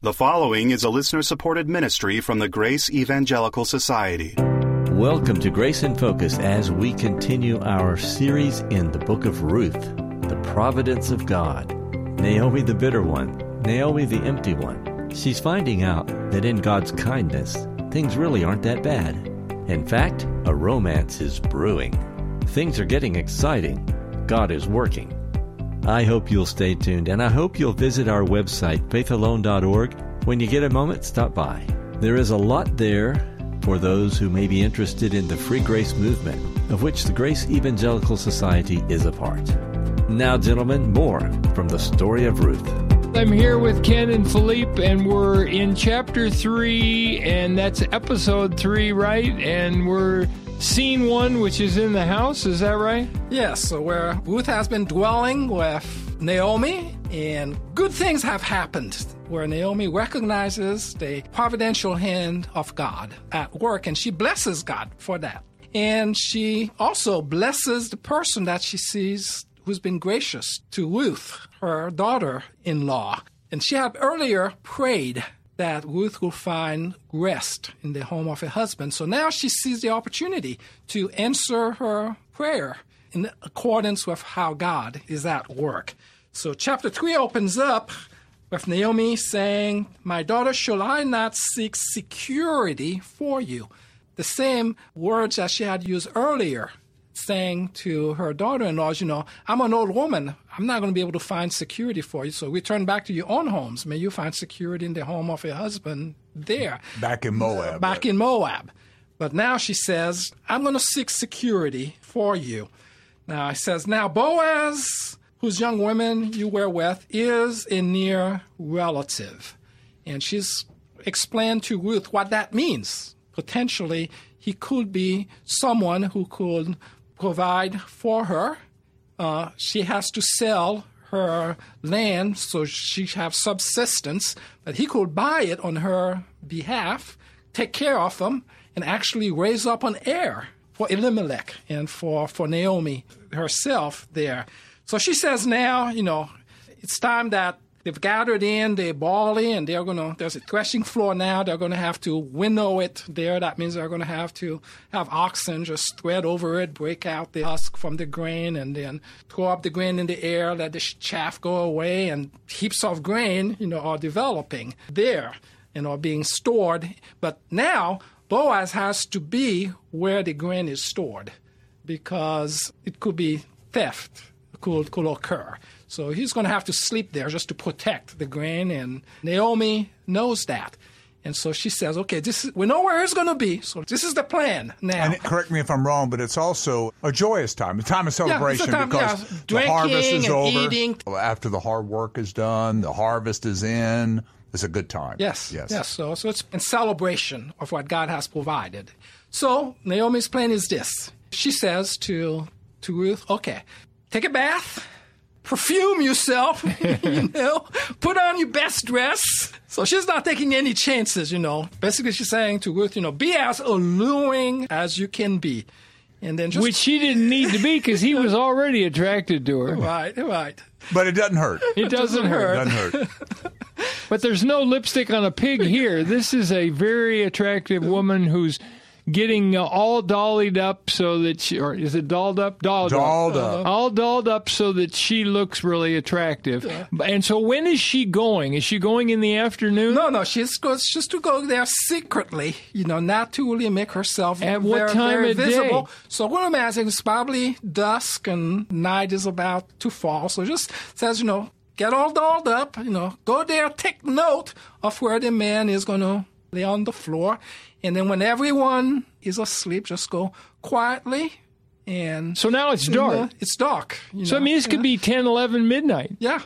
The following is a listener supported ministry from the Grace Evangelical Society. Welcome to Grace in Focus as we continue our series in the book of Ruth, the providence of God. Naomi, the bitter one, Naomi, the empty one. She's finding out that in God's kindness, things really aren't that bad. In fact, a romance is brewing. Things are getting exciting. God is working. I hope you'll stay tuned, and I hope you'll visit our website, faithalone.org. When you get a moment, stop by. There is a lot there for those who may be interested in the free grace movement, of which the Grace Evangelical Society is a part. Now, gentlemen, more from the story of Ruth. I'm here with Ken and Philippe, and we're in chapter three, and that's episode three, right? And we're scene one, which is in the house. Is that right? Yes, so where Ruth has been dwelling with Naomi, and good things have happened where Naomi recognizes the providential hand of God at work, and she blesses God for that. And she also blesses the person that she sees who's been gracious to Ruth, her daughter in law. And she had earlier prayed that Ruth will find rest in the home of her husband. So now she sees the opportunity to answer her prayer in accordance with how God is at work. So chapter 3 opens up with Naomi saying, My daughter, shall I not seek security for you? The same words that she had used earlier saying to her daughter in law, you know, I'm an old woman. I'm not going to be able to find security for you. So return back to your own homes. May you find security in the home of your husband there. Back in Moab. Back in Moab. But now she says, I'm going to seek security for you. Now, he says, Now Boaz, whose young women you were with, is a near relative. And she's explained to Ruth what that means. Potentially, he could be someone who could provide for her. Uh, she has to sell her land so she have subsistence, but he could buy it on her behalf, take care of them, and actually raise up an heir for Elimelech and for, for Naomi herself there. So she says now, you know, it's time that they've gathered in, they're balling, and they're to, there's a threshing floor now. They're going to have to winnow it there. That means they're going to have to have oxen just thread over it, break out the husk from the grain, and then throw up the grain in the air, let the chaff go away, and heaps of grain, you know, are developing there and are being stored. But now, Boaz has to be where the grain is stored because it could be theft could, could occur. So he's going to have to sleep there just to protect the grain, and Naomi knows that. And so she says, okay, this is, we know where he's going to be. So this is the plan now. And correct me if I'm wrong, but it's also a joyous time, a time of celebration yeah, time, because yeah, the harvest is over. Eating. After the hard work is done, the harvest is in. It's a good time. Yes, yes, yes. So, so it's in celebration of what God has provided. So Naomi's plan is this: she says to to Ruth, "Okay, take a bath." Perfume yourself, you know, put on your best dress. So she's not taking any chances, you know. Basically, she's saying to Ruth, you know, be as alluring as you can be. And then just. Which she didn't need to be because he was already attracted to her. Right, right. But it doesn't hurt. It doesn't hurt. It doesn't hurt. but there's no lipstick on a pig here. This is a very attractive woman who's getting uh, all dollied up so that she, or is it dolled up? Dolled, dolled up. up. All dolled up so that she looks really attractive. And so when is she going? Is she going in the afternoon? No, no, she's goes just to go there secretly, you know, not to really make herself At very, what time very of visible. day? So what I'm asking is probably dusk and night is about to fall. So just says, you know, get all dolled up, you know, go there, take note of where the man is going to lay on the floor. And then when everyone is asleep, just go quietly and. So now it's know, dark. it's dark. you So I mean, this yeah. could be 10, 11 midnight. Yeah.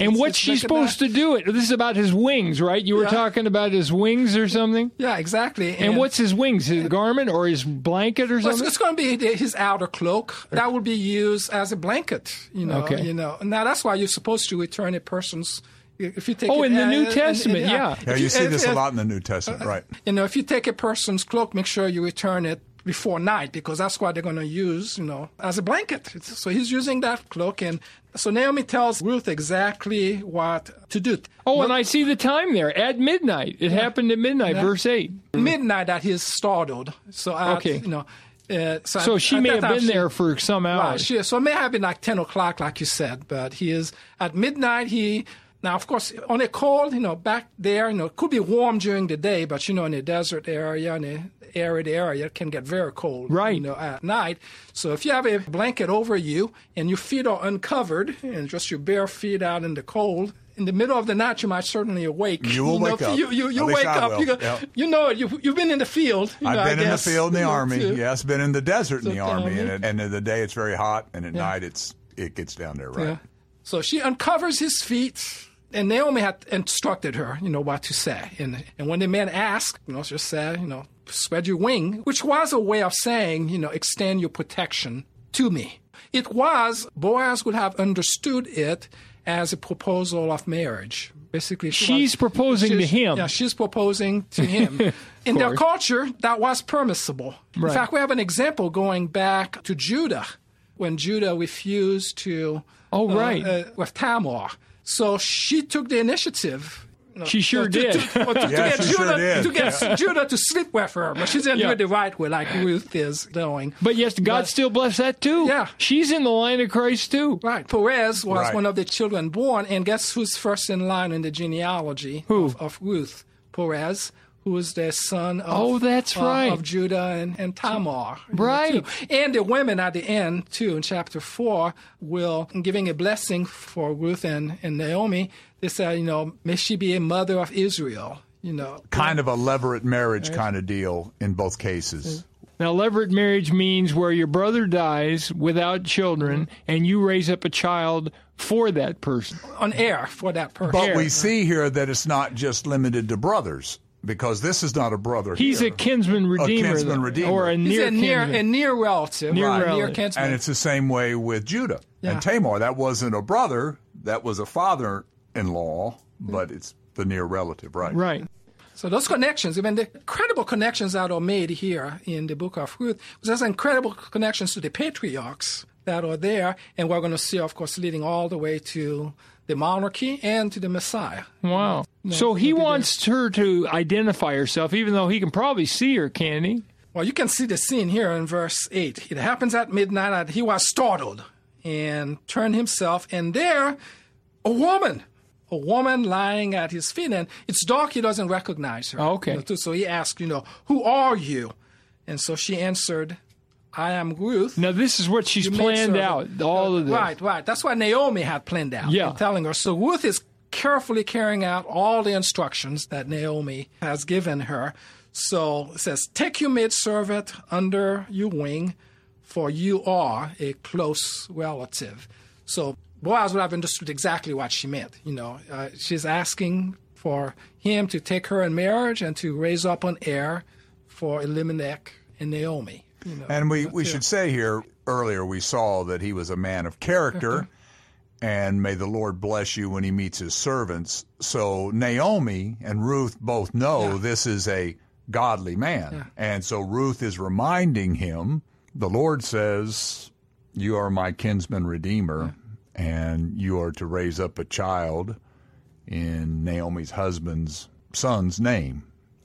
And It's- what's it's she supposed to do? It. This is about his wings, right? You were Yeah. talking about his wings or something. Yeah, exactly. And what's his wings? His garment or his blanket or Well, something? it's going to be his outer cloak. That will be used as a blanket. You know. Okay. You know. Now that's why you're supposed to return a person's. If you take Oh, it- in the uh, New uh, Testament, yeah. Yeah, If you see if- this a lot in the New Testament, right? You know, if you take a person's cloak, make sure you return it before night because that's what they're going to use. You know, as a blanket. So he's using that cloak, and So Naomi tells Ruth exactly what to do. Oh, and I see the time there at midnight. It happened at midnight, verse 8. Midnight that he's startled. So at, Okay. you know. Uh, so So at- she at may that have been she- there for some Right. hours. She, so it may have been like 10 o'clock, like you said, but he is at midnight. He now, of course, on a cold, you know, back there, you know, it could be warm during the day, but you know, in a desert area, in a arid area, it can get very cold, Right. You know, at night. So if you have a blanket over you and your feet are uncovered and just your bare feet out in the cold. In the middle of the night, you might certainly awake. You will know, wake up. You, you, you wake up. You, go, Yeah. you know it. You, you've been in the field. you I've I been in the field in the you army. too. Yes, been in the desert in the So, army, um, and, and in the day it's very hot, and at night it's it gets down there, right? Yeah. So she uncovers his feet, and Naomi had instructed her, you know, what to say. And and when the man asked, you know, she said, you know, spread your wing, which was a way of saying, you know, extend your protection to me. It was Boaz would have understood it as a proposal of marriage. Basically, she She's was- proposing to him. Yeah, she's proposing to him. In their culture, that was permissible. Right. In fact, we have an example going back to Judah, when Judah refused to Oh, uh, right. uh, with Tamar. So she took the initiative. you know, She sure to, did. To, to, to Yeah, get she sure Judah, did. to get Judah to sleep with her, but she didn't Yeah. do it the right way, like Ruth is doing. But yes, God But- still bless that too. Yeah. She's in the line of Christ too. Right. Perez was Right. one of the children born, and guess who's first in line in the genealogy Who? Of, of Ruth? Perez, who is the son of, Oh, that's uh, of- right. of Judah and, and Tamar. you know, Right. And the women at the end, too, in chapter 4, will, giving a blessing for Ruth and, and Naomi, they say, you know, may she be a mother of Israel. You know, Kind of a levirate marriage kind of deal in both cases. Mm-hmm. Now, levirate marriage means where your brother dies without children mm-hmm. and you raise up a child for that person. on heir for that person. But Here. we see here that it's not just limited to brothers, because this is not a brother. He's here. a kinsman redeemer, a kinsman redeemer. or a He's near a near, a near relative. Near right. relative. Near kinsman. And it's the same way with Judah Yeah. and Tamar. That wasn't a brother, that was a father in law, but it's the near relative, right? right. So those connections, even the incredible connections that are made here in the book of Ruth, there's incredible connections to the patriarchs that are there, and we're going to see, of course, leading all the way to the monarchy and to the Messiah. Wow. so he wants her to identify herself, even though he can probably see her, can he? Well, you can see the scene here in verse 8. It happens at midnight, and he was startled and turned himself, and there, a woman, a woman lying at his feet, and it's dark, he doesn't recognize her. Okay. You know, so he asked, you know, who are you? And so she answered, I am Ruth. Now, this is what she's planned out, all of this. Right, right. That's what Naomi had planned out. Yeah. telling her. So Ruth is carefully carrying out all the instructions that Naomi has given her. So it says, Take your maid maidservant under your wing, for you are a close relative. So Boaz would have understood exactly what she meant. You know, uh, she's asking for him to take her in marriage and to raise up an heir for Elimelech and Naomi. You know, And we, we should say here earlier we saw that he was a man of character, mm-hmm. and may the Lord bless you when he meets his servants. So Naomi and Ruth both know this is a godly man. And so Ruth is reminding him the Lord says, You are my kinsman redeemer, and you are to raise up a child in Naomi's husband's son's name.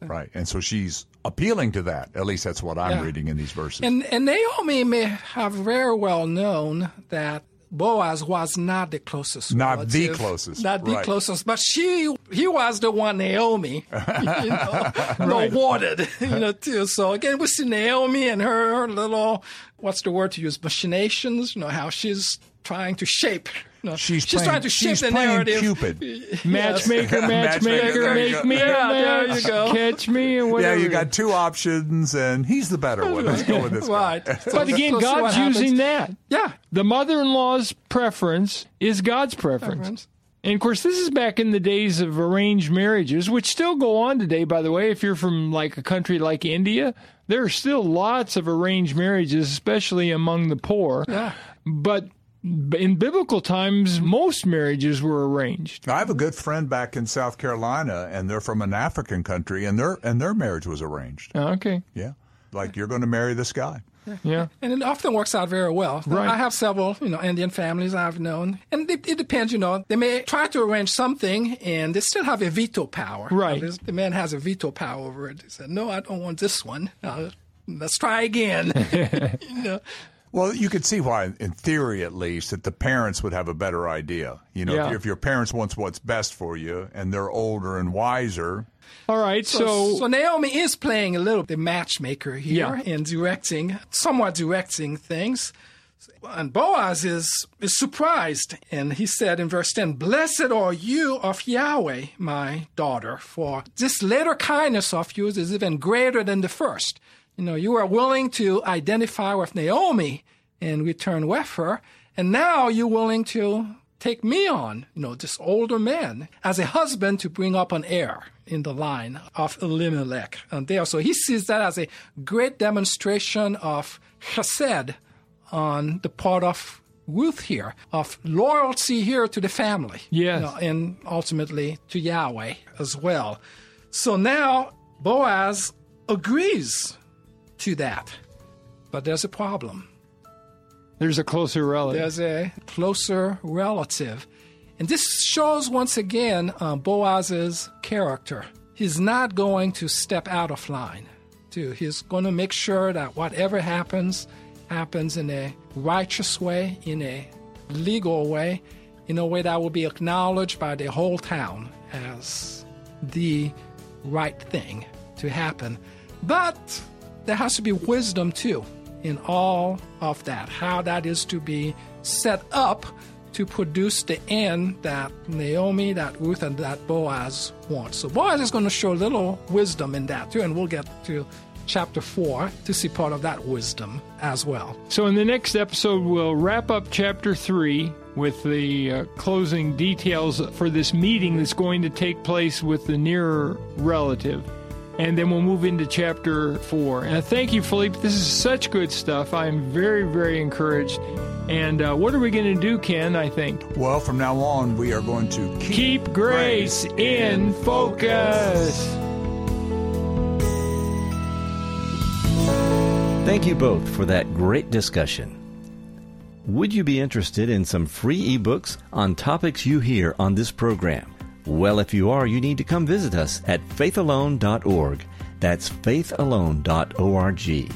Right. And so she's appealing to that. At least that's what I'm Yeah. reading in these verses. And, and Naomi may have very well known that Boaz was not the closest. Not the closest, Not the right. closest, but she he was the one Naomi, you know, no wanted, you know, too. So again, we see Naomi and her little, what's the word to use, machinations, you know, how she's trying to shape. You know, She's she's playing- trying to shape she's the narrative. Cupid. Matchmaker, Matchmaker, matchmaker, make me a Yeah, there you go. Catch me and yeah, you got two options, and he's the better one. Let's go with this. guy. Right. But again, So see what God's using that. Yeah. The mother-in-law's preference is God's preference. Preference. And of course, this is back in the days of arranged marriages, which still go on today, by the way. If you're from like a country like India, there are still lots of arranged marriages, especially among the poor. Yeah. But in biblical times, most marriages were arranged. I have a good friend back in South Carolina, and they're from an African country, and their and their marriage was arranged. Okay. Yeah, like you're going to marry this guy. Yeah. And it often works out very well. Right. I have several, you know, Indian families I've known, and it, it depends. You know, they may try to arrange something, and they still have a veto power. Right. There's- The man has a veto power over it. He said, "No, I don't want this one. Uh, let's try again." you know, Well, you could see why, in theory at least, that the parents would have a better idea. You know, Yeah. if, if your parents wants what's best for you and they're older and wiser, All right. So, so Naomi is playing a little the matchmaker here Yeah. and directing, somewhat directing things. And Boaz is, is surprised, and he said in verse 10, Blessed are you of Yahweh, my daughter, for this later kindness of yours is even greater than the first. You know, you are willing to identify with Naomi and return with her, and now you're willing to take me on, you know, this older man, as a husband to bring up an heir in the line of Elimelech. And there, so he sees that as a great demonstration of chesed on the part of Ruth here, of loyalty here to the family. Yes. you know, and ultimately to Yahweh as well. So now Boaz agrees to that. But there's a problem. there's a closer relative. There's a closer relative. And this shows once again uh, Boaz's character. He's not going to step out of line. Too. He's going to make sure that whatever happens, happens in a righteous way, in a legal way, in a way that will be acknowledged by the whole town as the right thing to happen. But there has to be wisdom too in all of that, how that is to be set up to produce the end that Naomi, that Ruth, and that Boaz want. So Boaz is going to show a little wisdom in that too, and we'll get to chapter 4 to see part of that wisdom as well. So, in the next episode, we'll wrap up chapter three with the uh, closing details for this meeting that's going to take place with the nearer relative. And then we'll move into chapter four. And thank you, Philippe. This is such good stuff. I'm very, very encouraged. And uh, what are we going to do, Ken? I think. well, from now on, we are going to keep, Keep grace in focus. Thank you both for that great discussion. Would you be interested in some free ebooks on topics you hear on this program? Well, if you are, you need to come visit us at faithalone.org. That's faithalone.org.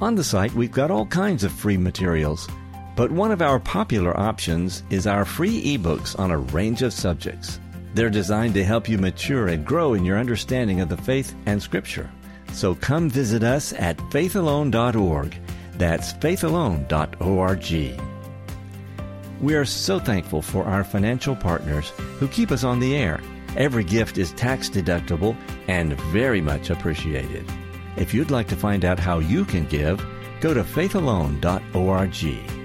On the site, we've got all kinds of free materials, but one of our popular options is our free ebooks on a range of subjects. They're designed to help you mature and grow in your understanding of the faith and Scripture. So come visit us at faithalone.org. That's faithalone.org. We are so thankful for our financial partners who keep us on the air. Every gift is tax deductible and very much appreciated. If you'd like to find out how you can give, go to faithalone.org.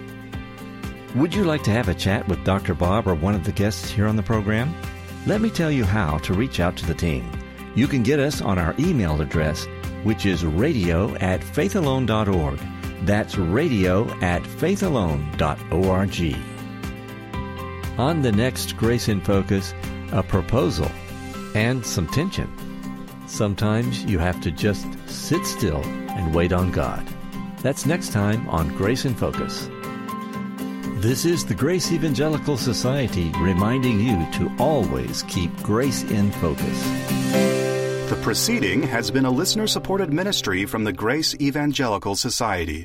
Would you like to have a chat with Dr. Bob or one of the guests here on the program? Let me tell you how to reach out to the team. You can get us on our email address, which is radio at faithalone.org. That's radio at faithalone.org. On the next Grace in Focus, a proposal and some tension. Sometimes you have to just sit still and wait on God. That's next time on Grace in Focus. This is the Grace Evangelical Society reminding you to always keep grace in focus. The proceeding has been a listener supported ministry from the Grace Evangelical Society.